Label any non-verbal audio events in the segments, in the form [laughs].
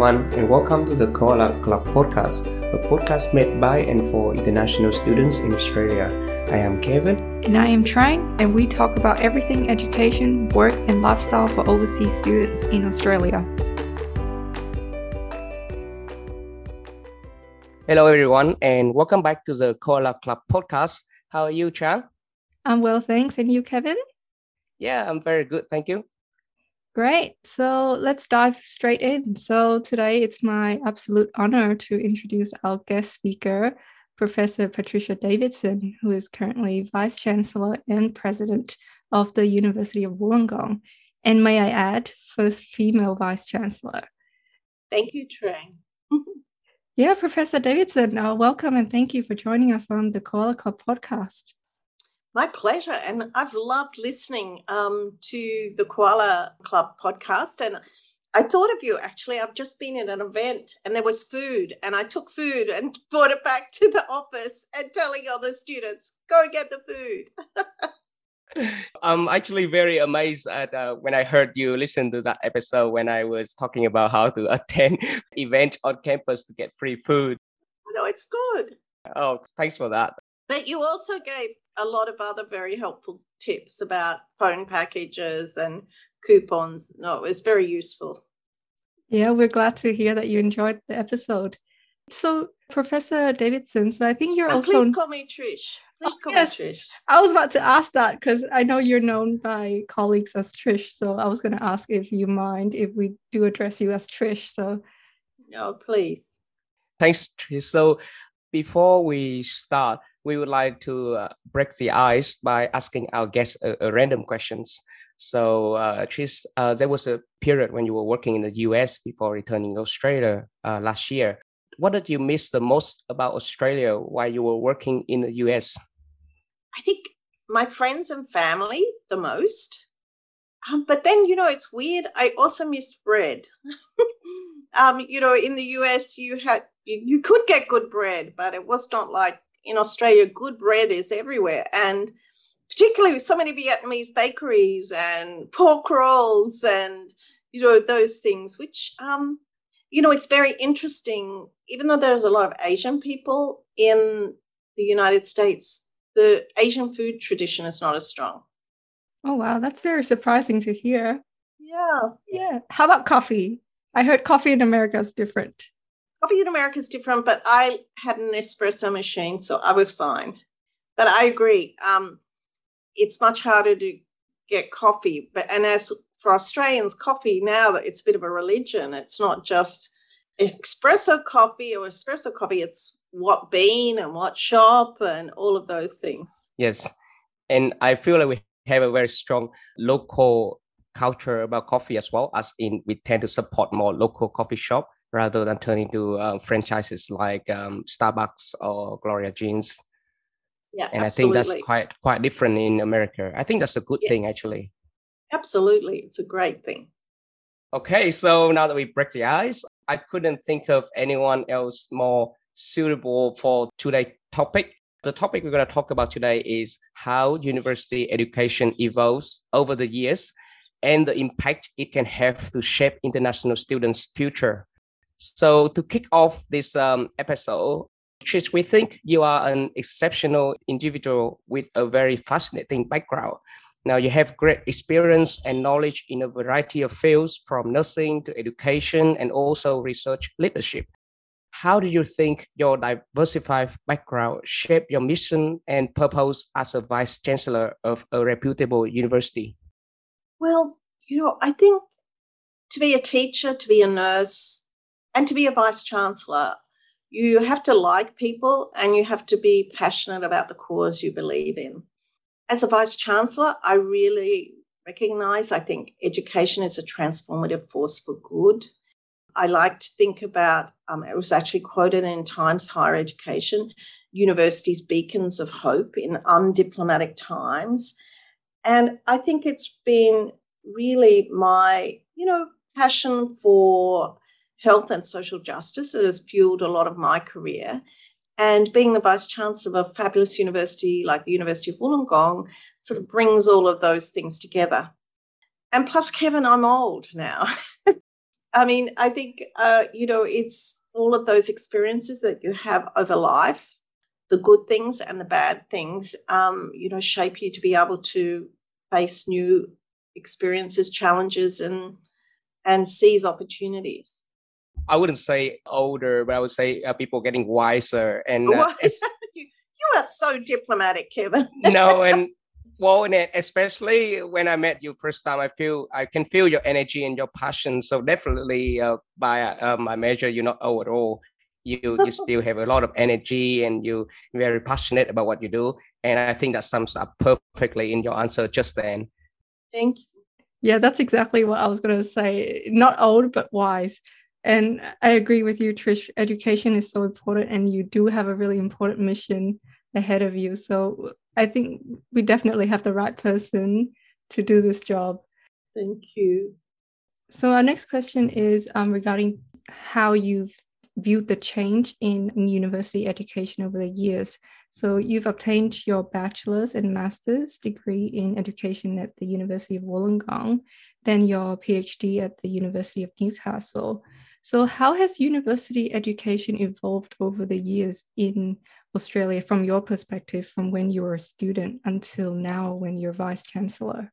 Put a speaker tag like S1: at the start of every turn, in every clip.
S1: everyone, and welcome to the Koala Club podcast, a podcast made by and for international students in Australia. I am Kevin.
S2: And I am Trang, and we talk about everything education, work, and lifestyle for overseas students in Australia.
S1: Hello, everyone, and welcome back to the Koala Club podcast. How are you, Trang?
S2: I'm well, thanks. And you, Kevin?
S1: Yeah, I'm very good. Thank you.
S2: Great. So let's dive straight in. So today it's my absolute honor to introduce our guest speaker, Professor Patricia Davidson, who is currently Vice Chancellor and President of the University of Wollongong. And may I add, first female Vice Chancellor.
S3: Thank you, Trang. [laughs]
S2: yeah, Professor Davidson, uh, welcome and thank you for joining us on the Koala Club podcast.
S3: My pleasure. And I've loved listening um, to the Koala Club podcast. And I thought of you actually. I've just been at an event and there was food, and I took food and [laughs] brought it back to the office and telling all the students, go get the food. [laughs]
S1: I'm actually very amazed at uh, when I heard you listen to that episode when I was talking about how to [laughs] attend event on campus to get free food.
S3: No, it's good.
S1: Oh, thanks for that.
S3: But you also gave a lot of other very helpful tips about phone packages and coupons. No, it was very useful.
S2: Yeah, we're glad to hear that you enjoyed the episode. So, Professor Davidson, so I think you're
S3: and
S2: also.
S3: Please call me Trish. Please call
S2: yes,
S3: me Trish.
S2: I was about to ask that because I know you're known by colleagues as Trish. So I was going to ask if you mind if we do address you as Trish. So.
S3: No, please.
S1: Thanks, Trish. So, before we start, we would like to uh, break the ice by asking our guests random questions. So, uh, Trish, uh, there was a period when you were working in the US before returning to Australia uh, last year. What did you miss the most about Australia while you were working in the US?
S3: I think my friends and family the most. Um, but then, you know, it's weird. I also missed bread. [laughs] um, you know, in the US, you had you could get good bread, but it was not like in Australia, good bread is everywhere. And particularly with so many Vietnamese bakeries and pork rolls and, you know, those things, which, um, you know, it's very interesting. Even though there's a lot of Asian people in the United States, the Asian food tradition is not as strong.
S2: Oh, wow. That's very surprising to hear.
S3: Yeah.
S2: Yeah. How about coffee? I heard coffee in America is different
S3: coffee in America is different, but I had an espresso machine, so I was fine. But I agree, um, it's much harder to get coffee. But and as for Australians, coffee now that it's a bit of a religion. It's not just espresso coffee or espresso coffee. It's what bean and what shop and all of those things.
S1: Yes, and I feel like we have a very strong local culture about coffee as well as in we tend to support more local coffee shop rather than turning to uh, franchises like um, Starbucks or Gloria Jean's.
S3: Yeah,
S1: and
S3: absolutely.
S1: I think that's quite quite different in America. I think that's a good yeah. thing actually.
S3: Absolutely, it's a great thing.
S1: Okay, so now that we break the ice, I couldn't think of anyone else more suitable for today's topic. The topic we're going to talk about today is how university education evolves over the years and the impact it can have to shape international students' future. So to kick off this um, episode, Trish, we think you are an exceptional individual with a very fascinating background. Now you have great experience and knowledge in a variety of fields from nursing to education and also research leadership. How do you think your diversified background shaped your mission and purpose as a vice chancellor of a reputable university?
S3: Well, you know, I think to be a teacher, to be a nurse, and to be a vice chancellor, you have to like people and you have to be passionate about the cause you believe in. As a vice chancellor, I really recognize I think education is a transformative force for good. I like to think about, um, it was actually quoted in Times Higher Education, universities beacons of hope in undiplomatic times. And I think it's been really my, you know, passion for health and social justice that has fueled a lot of my career. And being the vice chancellor of a fabulous university like the University of Wollongong sort of brings all of those things together. And plus, Kevin, I'm old now. [laughs] I mean, I think, uh, you know, it's all of those experiences that you have over life, the good things and the bad things, um, you know, shape you to be able to face new experiences, challenges, and and seize opportunities.
S1: I wouldn't say older, but I would say uh, people getting wiser. And uh, [laughs]
S3: you, you are so diplomatic, Kevin. [laughs]
S1: no, and well, and especially when I met you first time, I feel I can feel your energy and your passion. So definitely, uh, by uh, my measure, you're not old at all. You you [laughs] still have a lot of energy and you very passionate about what you do. And I think that sums up perfectly in your answer just then.
S3: Thank you.
S2: Yeah, that's exactly what I was going to say. Not old, but wise. And I agree with you, Trish. Education is so important, and you do have a really important mission ahead of you. So I think we definitely have the right person to do this job.
S3: Thank you.
S2: So our next question is um, regarding how you've viewed the change in, in university education over the years. So you've obtained your bachelor's and master's degree in education at the University of Wollongong, then your PhD at the University of Newcastle. So how has university education evolved over the years in Australia from your perspective, from when you were a student until now when you're vice chancellor?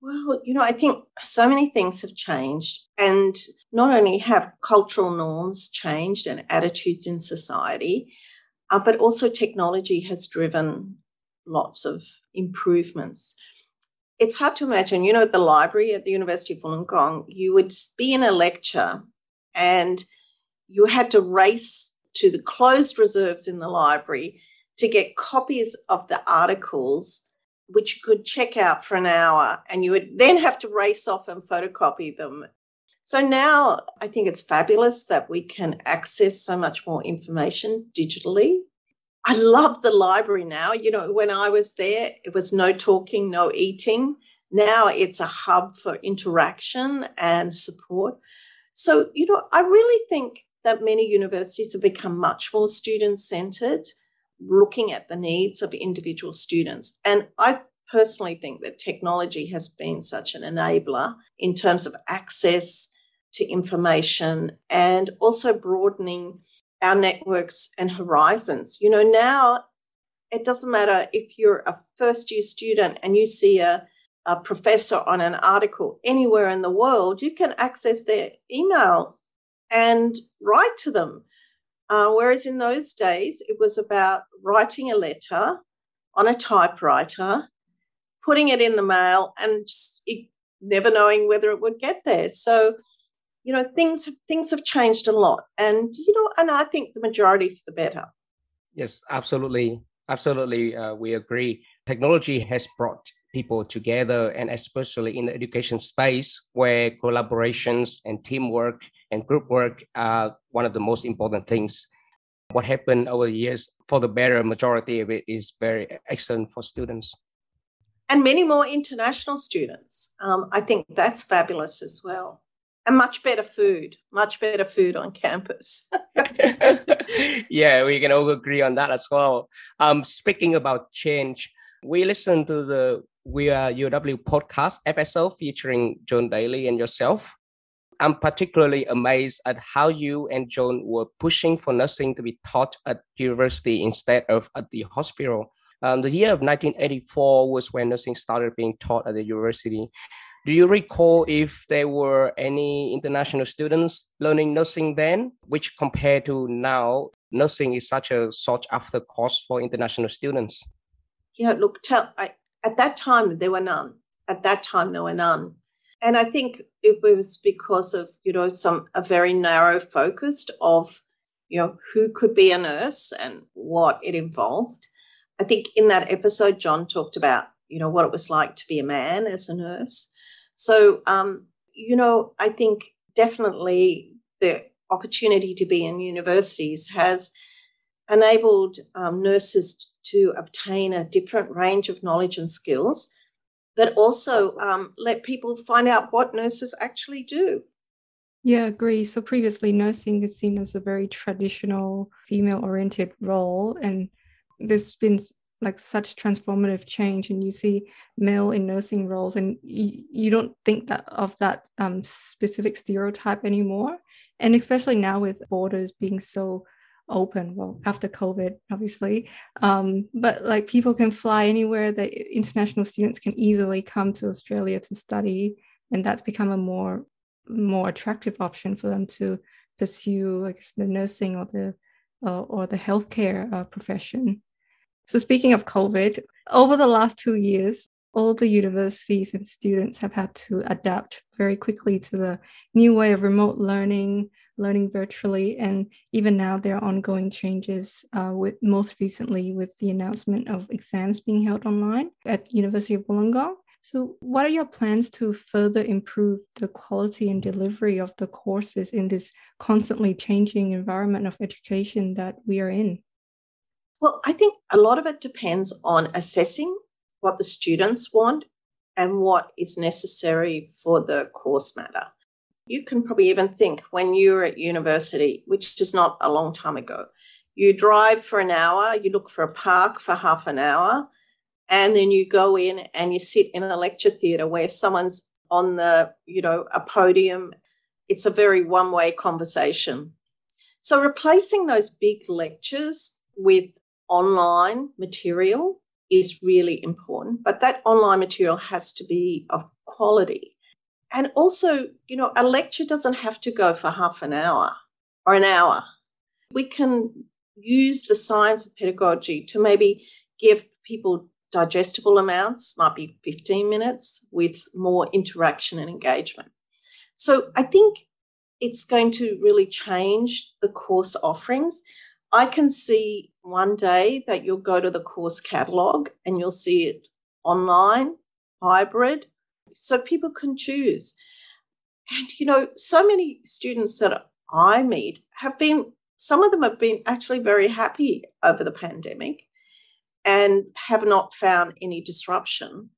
S3: Well, you know, I think so many things have changed. And not only have cultural norms changed and attitudes in society, uh, but also technology has driven lots of improvements. It's hard to imagine, you know, at the library at the University of Wollongong, you would be in a lecture and you had to race to the closed reserves in the library to get copies of the articles which you could check out for an hour and you would then have to race off and photocopy them. So now I think it's fabulous that we can access so much more information digitally. I love the library now. You know, when I was there, it was no talking, no eating. Now it's a hub for interaction and support. So, you know, I really think that many universities have become much more student centered, looking at the needs of individual students. And I personally think that technology has been such an enabler in terms of access to information and also broadening our networks and horizons. You know, now it doesn't matter if you're a first year student and you see a, a professor on an article anywhere in the world, you can access their email and write to them. Uh, whereas in those days, it was about writing a letter on a typewriter, putting it in the mail, and just never knowing whether it would get there. So, you know, things things have changed a lot, and you know, and I think the majority for the better.
S1: Yes, absolutely, absolutely, uh, we agree. Technology has brought people together, and especially in the education space, where collaborations and teamwork and group work are one of the most important things. What happened over the years, for the better majority of it, is very excellent for students.
S3: And many more international students. Um, I think that's fabulous as well. And much better food, much better food on campus. [laughs] [laughs]
S1: yeah, we can all agree on that as well. Um, speaking about change, we listened to the We Are UOW podcast episode featuring John Daly and yourself. I'm particularly amazed at how you and John were pushing for nursing to be taught at university instead of at the hospital. Um, the year of 1984 was when nursing started being taught at the university. Do you recall if there were any international students learning nursing then, which compared to now, nursing is such a sought after course for international students?
S3: Yeah, look, tell, I, at that time, there were none. At that time, there were none. And I think it was because of, you know, some a very narrow focused of, you know, who could be a nurse and what it involved. I think in that episode, John talked about, you know, what it was like to be a man as a nurse. So, um, you know, I think definitely the opportunity to be in universities has enabled um, nurses to obtain a different range of knowledge and skills but also um, let people find out what nurses actually do.
S2: Yeah, agree. So previously, nursing is seen as a very traditional female oriented role. And there's been like such transformative change and you see male in nursing roles and you, you don't think that of that um, specific stereotype anymore and especially now with borders being so open well after covid obviously. Um, but like people can fly anywhere that international students can easily come to australia to study and that's become a more more attractive option for them to pursue like the nursing or the uh, or the healthcare uh, profession. So speaking of covid over the last two years all the universities and students have had to adapt very quickly to the new way of remote learning learning virtually. And even now, there are ongoing changes, uh, with most recently with the announcement of exams being held online at University of Wollongong. So, what are your plans to further improve the quality and delivery of the courses in this constantly changing environment of education that we are in?
S3: Well, I think a lot of it depends on assessing what the students want and what is necessary for the course matter. You can probably even think when you were at university, which is not a long time ago, you drive for an hour, you look for a park for half an hour, and then you go in and you sit in a lecture theatre where someone's on the, you know, a podium. It's a very one way conversation. So replacing those big lectures with online material is really important, but that online material has to be of quality. And also, you know, a lecture doesn't have to go for half an hour or an hour. We can use the science of pedagogy to maybe give people digestible amounts, might be 15 minutes, with more interaction and engagement. So I think it's going to really change the course offerings. I can see one day that you'll go to the course catalogue and you'll see it online, hybrid, so people can choose. And, you know, so many students that I meet have been, some of them have been actually very happy over the pandemic and have not found any disruption.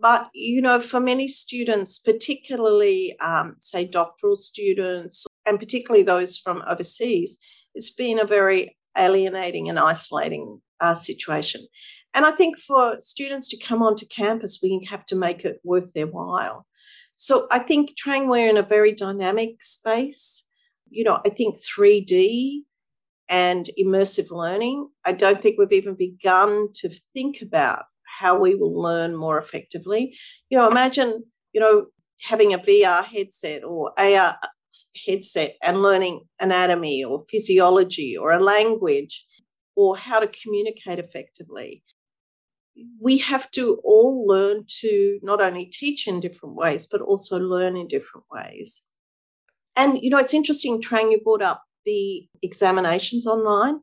S3: But, you know, for many students, particularly, um, say, doctoral students, and particularly those from overseas, it's been a very alienating and isolating uh, situation. And I think for students to come onto campus, we have to make it worth their while. So I think trying we're in a very dynamic space. You know, I think 3D and immersive learning, I don't think we've even begun to think about how we will learn more effectively. You know, imagine, you know, having a VR headset or AR headset and learning anatomy or physiology or a language or how to communicate effectively we have to all learn to not only teach in different ways, but also learn in different ways. And, you know, it's interesting, Trang, you brought up the examinations online.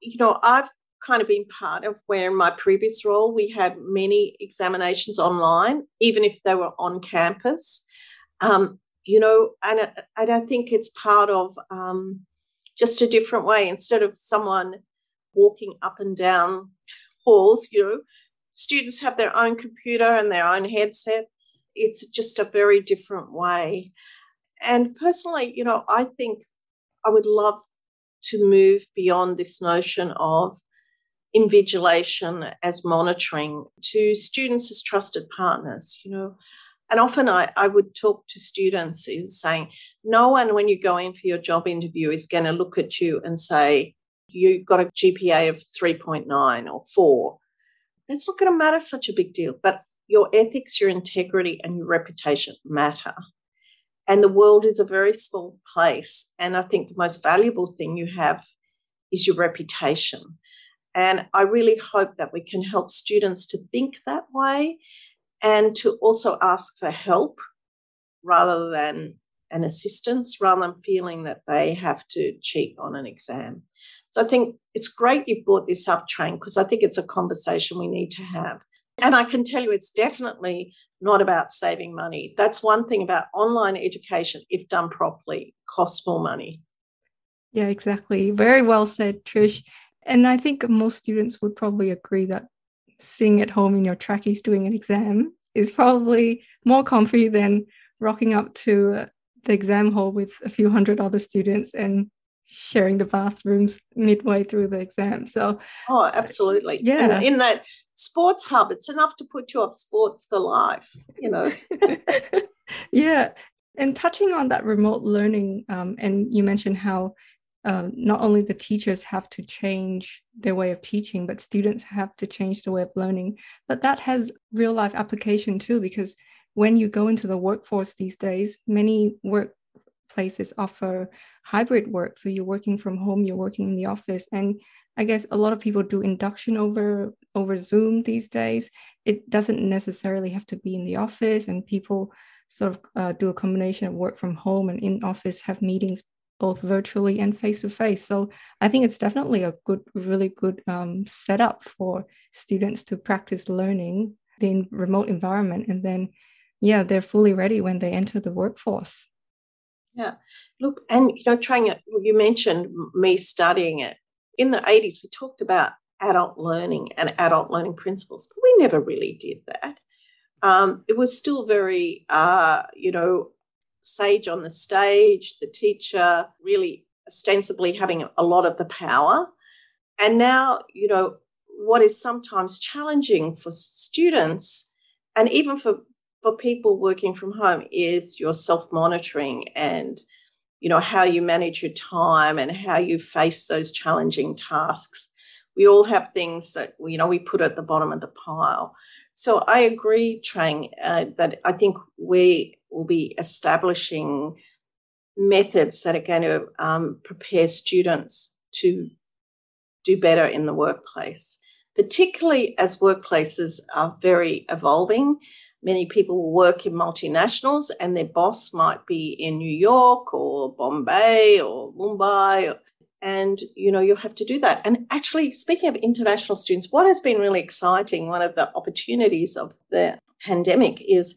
S3: You know, I've kind of been part of where in my previous role we had many examinations online, even if they were on campus. Um, you know, and, and I think it's part of um, just a different way. Instead of someone walking up and down [laughs] halls, you know, students have their own computer and their own headset. It's just a very different way. And personally, you know, I think I would love to move beyond this notion of invigilation as monitoring to students as trusted partners, you know. And often I, I would talk to students is saying, no one when you go in for your job interview is going to look at you and say, you've got a GPA of 3.9 or 4 that's not going to matter such a big deal. But your ethics, your integrity, and your reputation matter. And the world is a very small place. And I think the most valuable thing you have is your reputation. And I really hope that we can help students to think that way and to also ask for help rather than an assistance, rather than feeling that they have to cheat on an exam. So I think it's great you brought this up, Trang, because I think it's a conversation we need to have. And I can tell you it's definitely not about saving money. That's one thing about online education, if done properly, costs more money.
S2: Yeah, exactly. Very well said, Trish. And I think most students would probably agree that sitting at home in your trackies doing an exam is probably more comfy than rocking up to the exam hall with a few hundred other students and sharing the bathrooms midway through the exam. So,
S3: oh, absolutely.
S2: Yeah.
S3: And in that sports hub, it's enough to put you off sports for life, you know. [laughs]
S2: yeah. And touching on that remote learning, um, and you mentioned how um, not only the teachers have to change their way of teaching, but students have to change the way of learning. But that has real life application too, because when you go into the workforce these days, many workplaces offer hybrid work. So you're working from home, you're working in the office, and I guess a lot of people do induction over over Zoom these days. It doesn't necessarily have to be in the office, and people sort of uh, do a combination of work from home and in office, have meetings both virtually and face to face. So I think it's definitely a good, really good um, setup for students to practice learning in remote environment, and then yeah, they're fully ready when they enter the workforce.
S3: Yeah, look, and you know, trying it. You mentioned me studying it in the eighties. We talked about adult learning and adult learning principles, but we never really did that. Um, it was still very, uh, you know, sage on the stage, the teacher really ostensibly having a lot of the power. And now, you know, what is sometimes challenging for students and even for, for people working from home is your self monitoring and, you know, how you manage your time and how you face those challenging tasks. We all have things that, you know, we put at the bottom of the pile. So I agree, Trang, uh, that I think we will be establishing methods that are going to um, prepare students to do better in the workplace, particularly as workplaces are very evolving. Many people work in multinationals and their boss might be in New York or Bombay or Mumbai and you know you'll have to do that. And actually speaking of international students what has been really exciting one of the opportunities of the pandemic is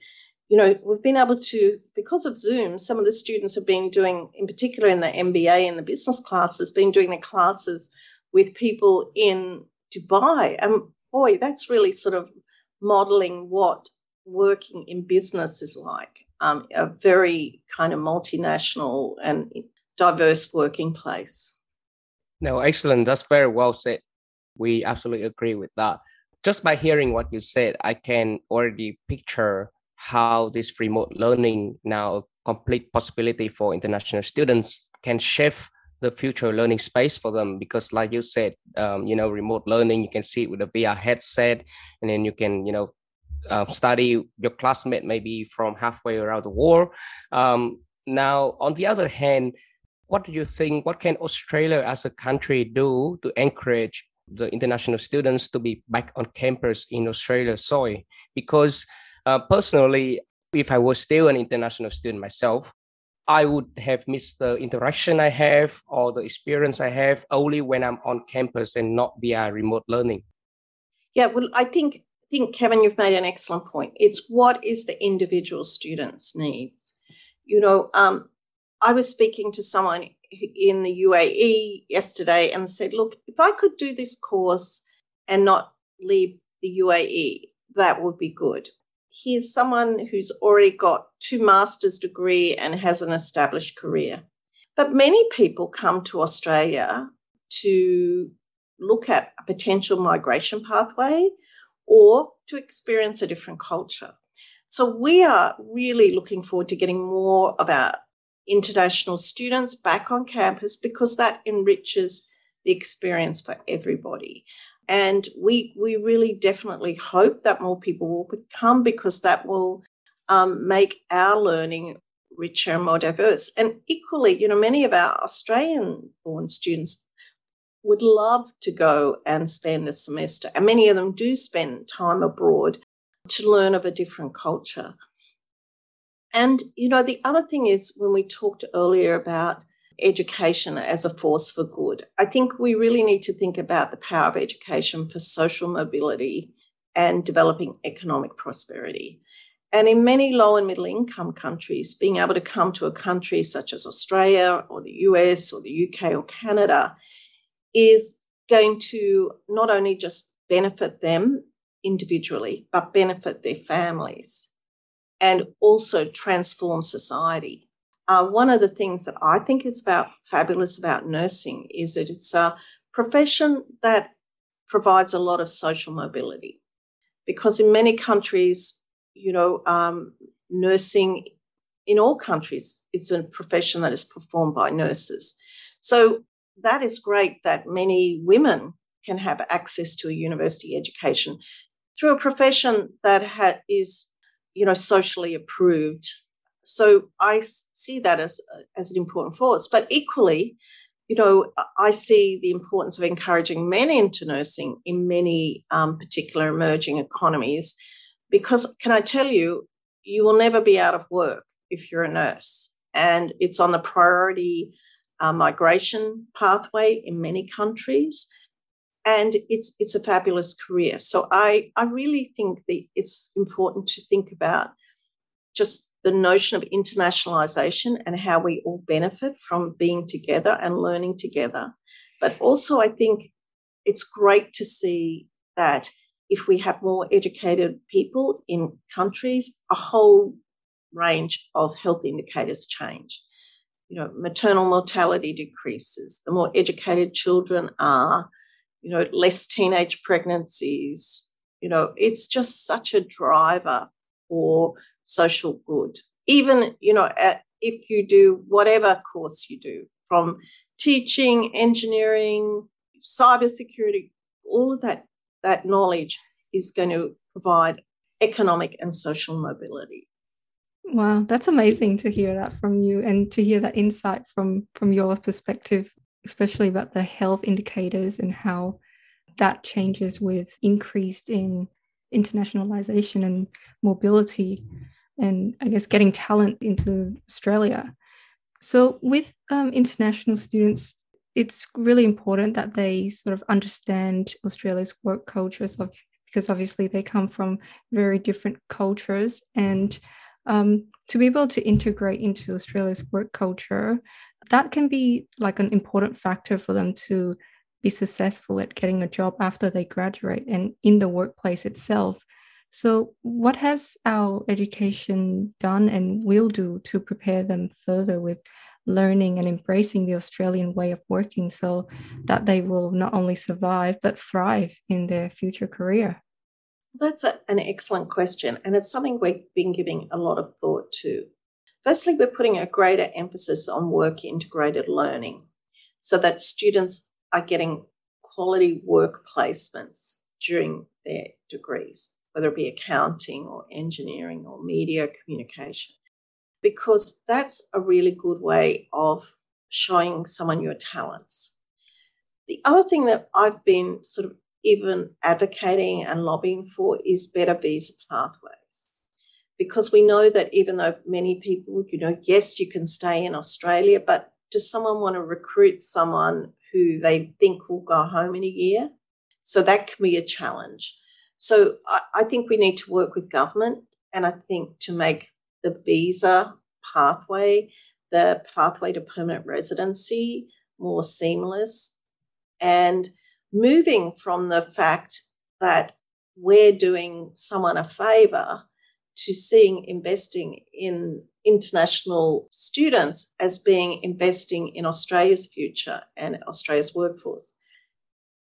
S3: you know we've been able to because of zoom some of the students have been doing in particular in the mba and the business classes been doing the classes with people in dubai. And boy that's really sort of modeling what working in business is like um, a very kind of multinational and diverse working place
S1: no, excellent. That's very well said. We absolutely agree with that. Just by hearing what you said, I can already picture how this remote learning now a complete possibility for international students can shift the future learning space for them because like you said um, you know remote learning you can see it with a vr headset and then you can you know uh, study your classmate maybe from halfway around the world um, now on the other hand what do you think? What can Australia as a country do to encourage the international students to be back on campus in Australia soil? Because uh, personally, if I was still an international student myself, I would have missed the interaction I have or the experience I have only when I'm on campus and not via remote learning.
S3: Yeah, well, I think think Kevin, you've made an excellent point. It's what is the individual student's needs. You know, um, I was speaking to someone in the UAE yesterday and said, look, if I could do this course and not leave the UAE, that would be good. He's someone who's already got two master's degree and has an established career. But many people come to Australia to look at a potential migration pathway or to experience a different culture. So we are really looking forward to getting more of our international students back on campus because that enriches the experience for everybody. And we we really definitely hope that more people will come because that will um, make our learning richer and more diverse. And equally, you know, many of our Australian born students would love to go and spend a semester, and many of them do spend time abroad to learn of a different culture. And, you know, the other thing is when we talked earlier about education as a force for good, I think we really need to think about the power of education for social mobility and developing economic prosperity. And in many low and middle income countries, being able to come to a country such as Australia or the US or the UK or Canada is going to not only just benefit them individually, but benefit their families and also transform society. uh, one of the things that I think is about fabulous about nursing is that it's a profession that provides a lot of social mobility. Because in many countries, you know, um, nursing in all countries, it's a profession that is performed by nurses. So that is great that many women can have access to a university education through a profession that ha- is, you know, socially approved so I see that as as an important force. But equally, you know, I see the importance of encouraging men into nursing in many um, particular emerging economies, because can I tell you, you will never be out of work if you're a nurse, and it's on the priority uh, migration pathway in many countries and it's it's a fabulous career. So I I really think that it's important to think about just the notion of internationalization and how we all benefit from being together and learning together. But also, I think it's great to see that if we have more educated people in countries, a whole range of health indicators change. You know, maternal mortality decreases. The more educated children are, you know, less teenage pregnancies. You know, it's just such a driver for social good. Even, you know, at, if you do whatever course you do, from teaching, engineering, cybersecurity, all of that, that knowledge is going to provide economic and social mobility.
S2: Wow, that's amazing to hear that from you and to hear that insight from from your perspective, especially about the health indicators and how that changes with increased in internationalization and mobility and I guess getting talent into Australia. So, with um, international students, it's really important that they sort of understand Australia's work cultures of because obviously they come from very different cultures and um, to be able to integrate into Australia's work culture, that can be like an important factor for them to be successful at getting a job after they graduate and in the workplace itself. So, what has our education done and will do to prepare them further with learning and embracing the Australian way of working so that they will not only survive but thrive in their future career?
S3: That's a, an excellent question, and it's something we've been giving a lot of thought to. Firstly, we're putting a greater emphasis on work integrated learning so that students are getting quality work placements during their degrees whether it be accounting or engineering or media communication, because that's a really good way of showing someone your talents. The other thing that I've been sort of even advocating and lobbying for is better visa pathways. Because we know that even though many people, you know, yes, you can stay in Australia, but does someone want to recruit someone who they think will go home in a year? So that can be a challenge. So I, I think we need to work with government and I think to make the visa pathway, the pathway to permanent residency more seamless and moving from the fact that we're doing someone a favor to seeing investing in international students as being investing in Australia's future and Australia's workforce.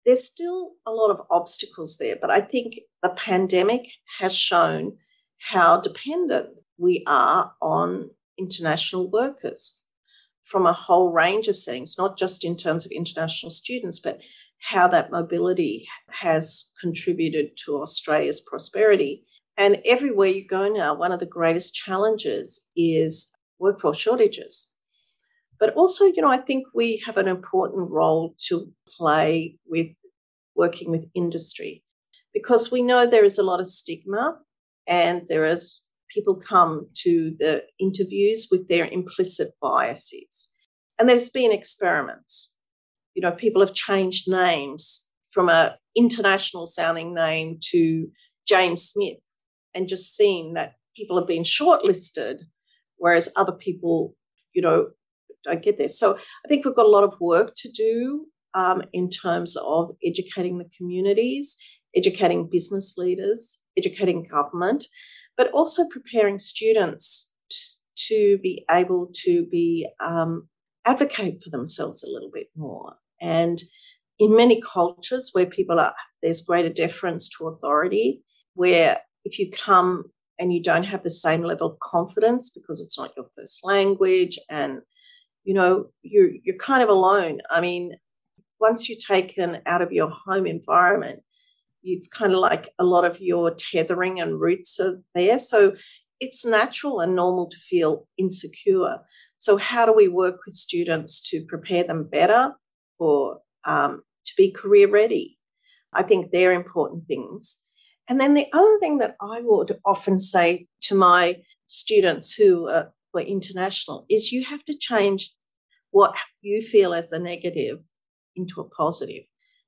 S3: There's still a lot of obstacles there, but I think the pandemic has shown how dependent we are on international workers from a whole range of settings, not just in terms of international students, but how that mobility has contributed to Australia's prosperity. And everywhere you go now, one of the greatest challenges is workforce shortages. But also, you know, I think we have an important role to play with working with industry because we know there is a lot of stigma and there is people come to the interviews with their implicit biases. And there's been experiments. You know, people have changed names from a international sounding name to James Smith and just seen that people have been shortlisted, whereas other people, you know, don't get there. So I think we've got a lot of work to do um, in terms of educating the communities, educating business leaders, educating government, but also preparing students to be able to be um, advocate for themselves a little bit more. And in many cultures where people are, there's greater deference to authority, where if you come and you don't have the same level of confidence because it's not your first language and you know you're you're kind of alone. I mean once you're taken out of your home environment it's kind of like a lot of your tethering and roots are there. So it's natural and normal to feel insecure. So how do we work with students to prepare them better for um, to be career ready i think they're important things and then the other thing that I would often say to my students who were international is you have to change what you feel as a negative into a positive.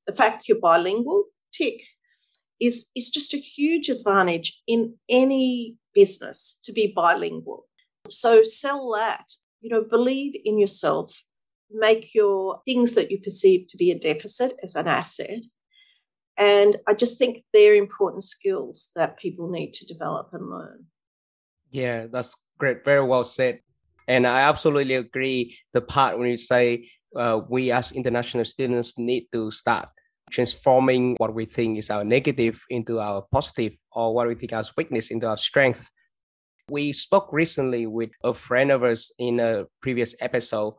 S3: The fact you're bilingual, tick, is, is just a huge advantage in any business to be bilingual. So sell that, you know, believe in yourself, make your things that you perceive to be a deficit as an asset and I just think they're important skills that people need to develop and learn.
S1: Yeah, that's great. Very well said. And I absolutely agree the part when you say uh, we as international students need to start transforming what we think is our negative into our positive or what we think as weakness into our strength. We spoke recently with a friend of us in a previous episode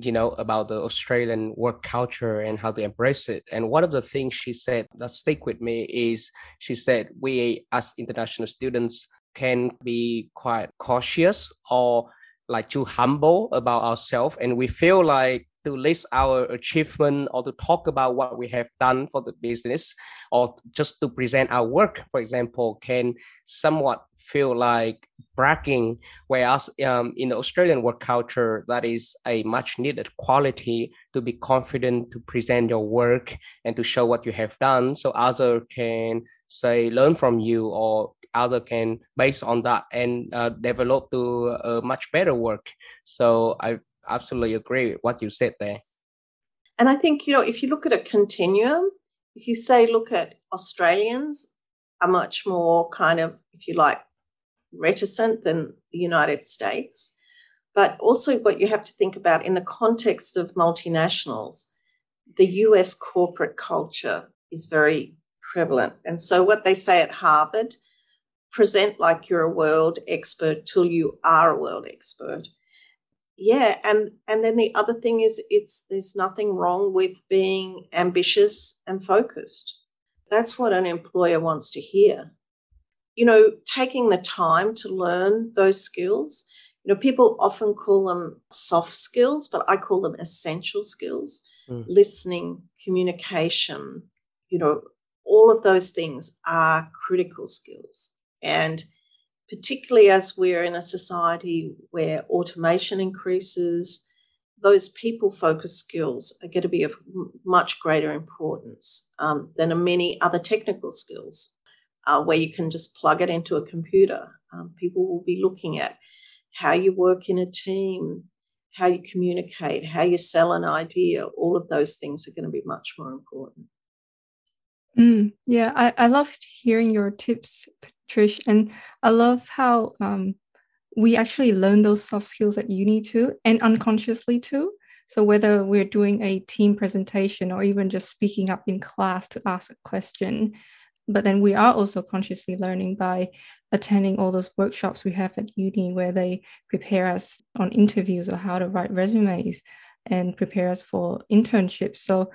S1: you know, about the Australian work culture and how they embrace it. And one of the things she said that stick with me is she said we as international students can be quite cautious or like too humble about ourselves and we feel like to list our achievement or to talk about what we have done for the business or just to present our work for example can somewhat feel like bragging whereas um, in the australian work culture that is a much needed quality to be confident to present your work and to show what you have done so other can say learn from you or other can based on that and uh, develop to a much better work. So i absolutely agree with what you said there.
S3: And i think you know if you look at a continuum if you say look at australians are much more kind of if you like reticent than the United States. But also, what you have to think about in the context of multinationals, the US corporate culture is very prevalent. And so, what they say at Harvard present like you're a world expert till you are a world expert. Yeah, and and then the other thing is it's there's nothing wrong with being ambitious and focused. That's what an employer wants to hear you know, taking the time to learn those skills. You know, people often call them soft skills, but I call them essential skills. Mm. Listening, communication, you know, all of those things are critical skills. And particularly as we're in a society where automation increases, those people focused skills are going to be of much greater importance um, than many other technical skills uh, where you can just plug it into a computer. Um, people will be looking at how you work in a team, how you communicate, how you sell an idea. All of those things are going to be much more important.
S2: Mm, yeah, I, I love hearing your tips, Trish, and I love how um, we actually learn those soft skills at uni too, and unconsciously too. So whether we're doing a team presentation or even just speaking up in class to ask a question, but then we are also consciously learning by attending all those workshops we have at uni where they prepare us on interviews or how to write resumes and prepare us for internships. So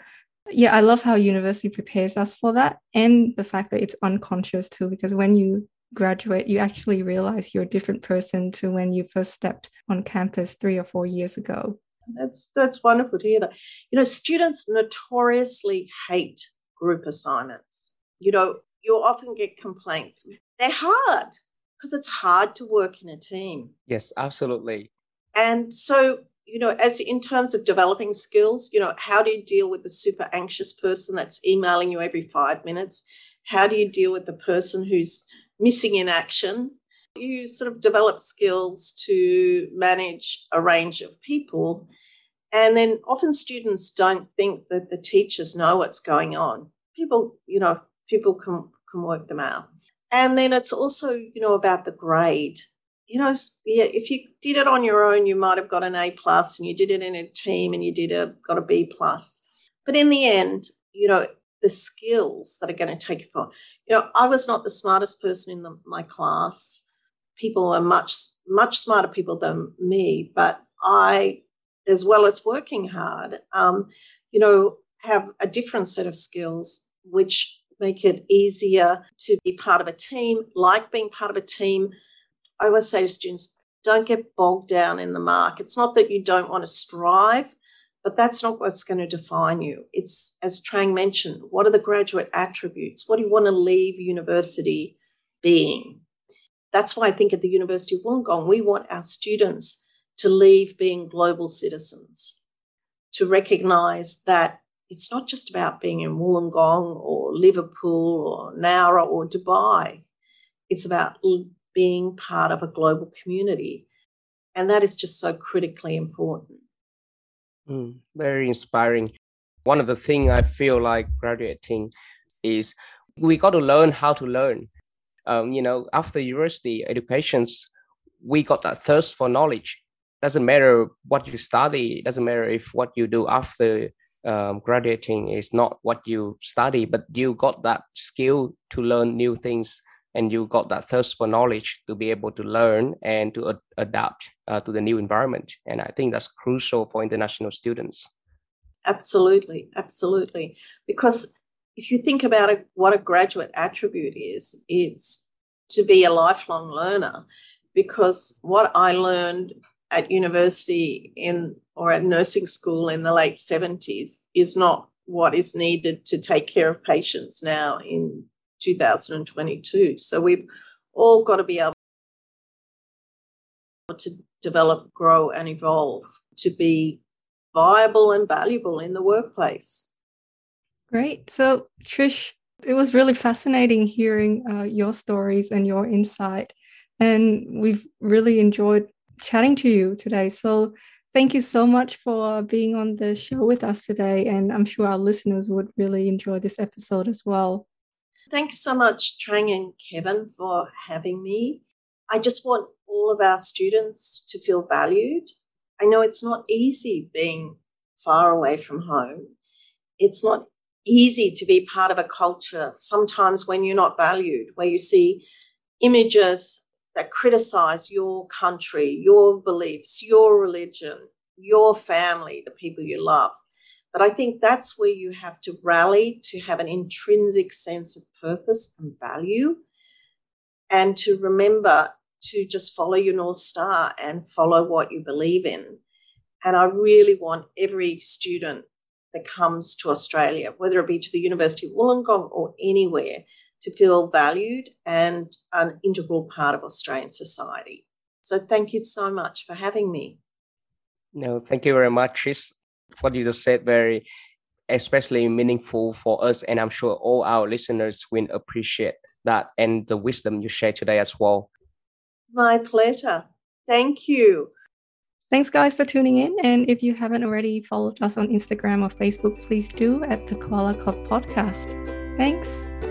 S2: yeah i love how university prepares us for that and the fact that it's unconscious too because when you graduate you actually realize you're a different person to when you first stepped on campus three or four years ago.
S3: That's that's wonderful to hear that. You know students notoriously hate group assignments you know, you'll often get complaints. They're hard because it's hard to work in a team.
S1: Yes, absolutely.
S3: And so, you know, as in terms of developing skills, you know, how do you deal with the super anxious person that's emailing you every five minutes? How do you deal with the person who's missing in action? You sort of develop skills to manage a range of people. And then often students don't think that the teachers know what's going on. People, you know, people can can work them out. And then it's also, you know, about the grade. you know, yeah, if you did it on your own, you might have got an A plus, and you did it in a team, and you did a got a B plus. But in the end, you know, the skills that are going to take you far. You know, I was not the smartest person in the, my class. People are much much smarter people than me, but I, as well as working hard, um, you know, have a different set of skills which make it easier to be part of a team, like being part of a team. I always say to students, don't get bogged down in the mark. It's not that you don't want to strive, but that's not what's going to define you. It's, as Trang mentioned, what are the graduate attributes? What do you want to leave university being? That's why I think at the University of Wollongong, we want our students to leave being global citizens, to recognize that it's not just about being in Wollongong or Liverpool or Nowra or Dubai. It's about being part of a global community. And that is just so critically important.
S1: Mm, very inspiring. One of the things I feel like graduating is we got to learn how to learn. Um, you know, after university educations, we got that thirst for knowledge. Doesn't matter what you study. Doesn't matter if what you do after um, graduating is not what you study, but you got that skill to learn new things and you got that thirst for knowledge to be able to learn and to ad- adapt uh, to the new environment. And I think that's crucial for international students.
S3: Absolutely, absolutely. Because if you think about what a graduate attribute is, it's to be a lifelong learner. Because what I learned at university in or at nursing school in the late 70s is not what is needed to take care of patients now in 2022. So we've all got to be able to develop, grow, and evolve to be viable and valuable in the workplace.
S2: Great. So, Trish, it was really fascinating hearing uh, your stories and your insight. And we've really enjoyed chatting to you today. So, thank you so much for being on the show with us today. And I'm sure our listeners would really enjoy this episode as well.
S3: Thanks so much, Trang and Kevin, for having me. I just want all of our students to feel valued. I know it's not easy being far away from home. It's not easy to be part of a culture sometimes when you're not valued, where you see images that criticize your country, your beliefs, your religion, your family, the people you love. But I think that's where you have to rally to have an intrinsic sense of purpose and value and to remember to just follow your North Star and follow what you believe in. And I really want every student that comes to Australia, whether it be to the University of Wollongong or anywhere, to feel valued and an integral part of Australian society. So thank you so much for having me.
S1: No, thank you very much, Trish what you just said very especially meaningful for us and i'm sure all our listeners will appreciate that and the wisdom you shared today as well
S3: my pleasure thank you
S2: Thanks, guys, for tuning in. And if you haven't already followed us on Instagram or Facebook, please do at the Koala Club Podcast. Thanks.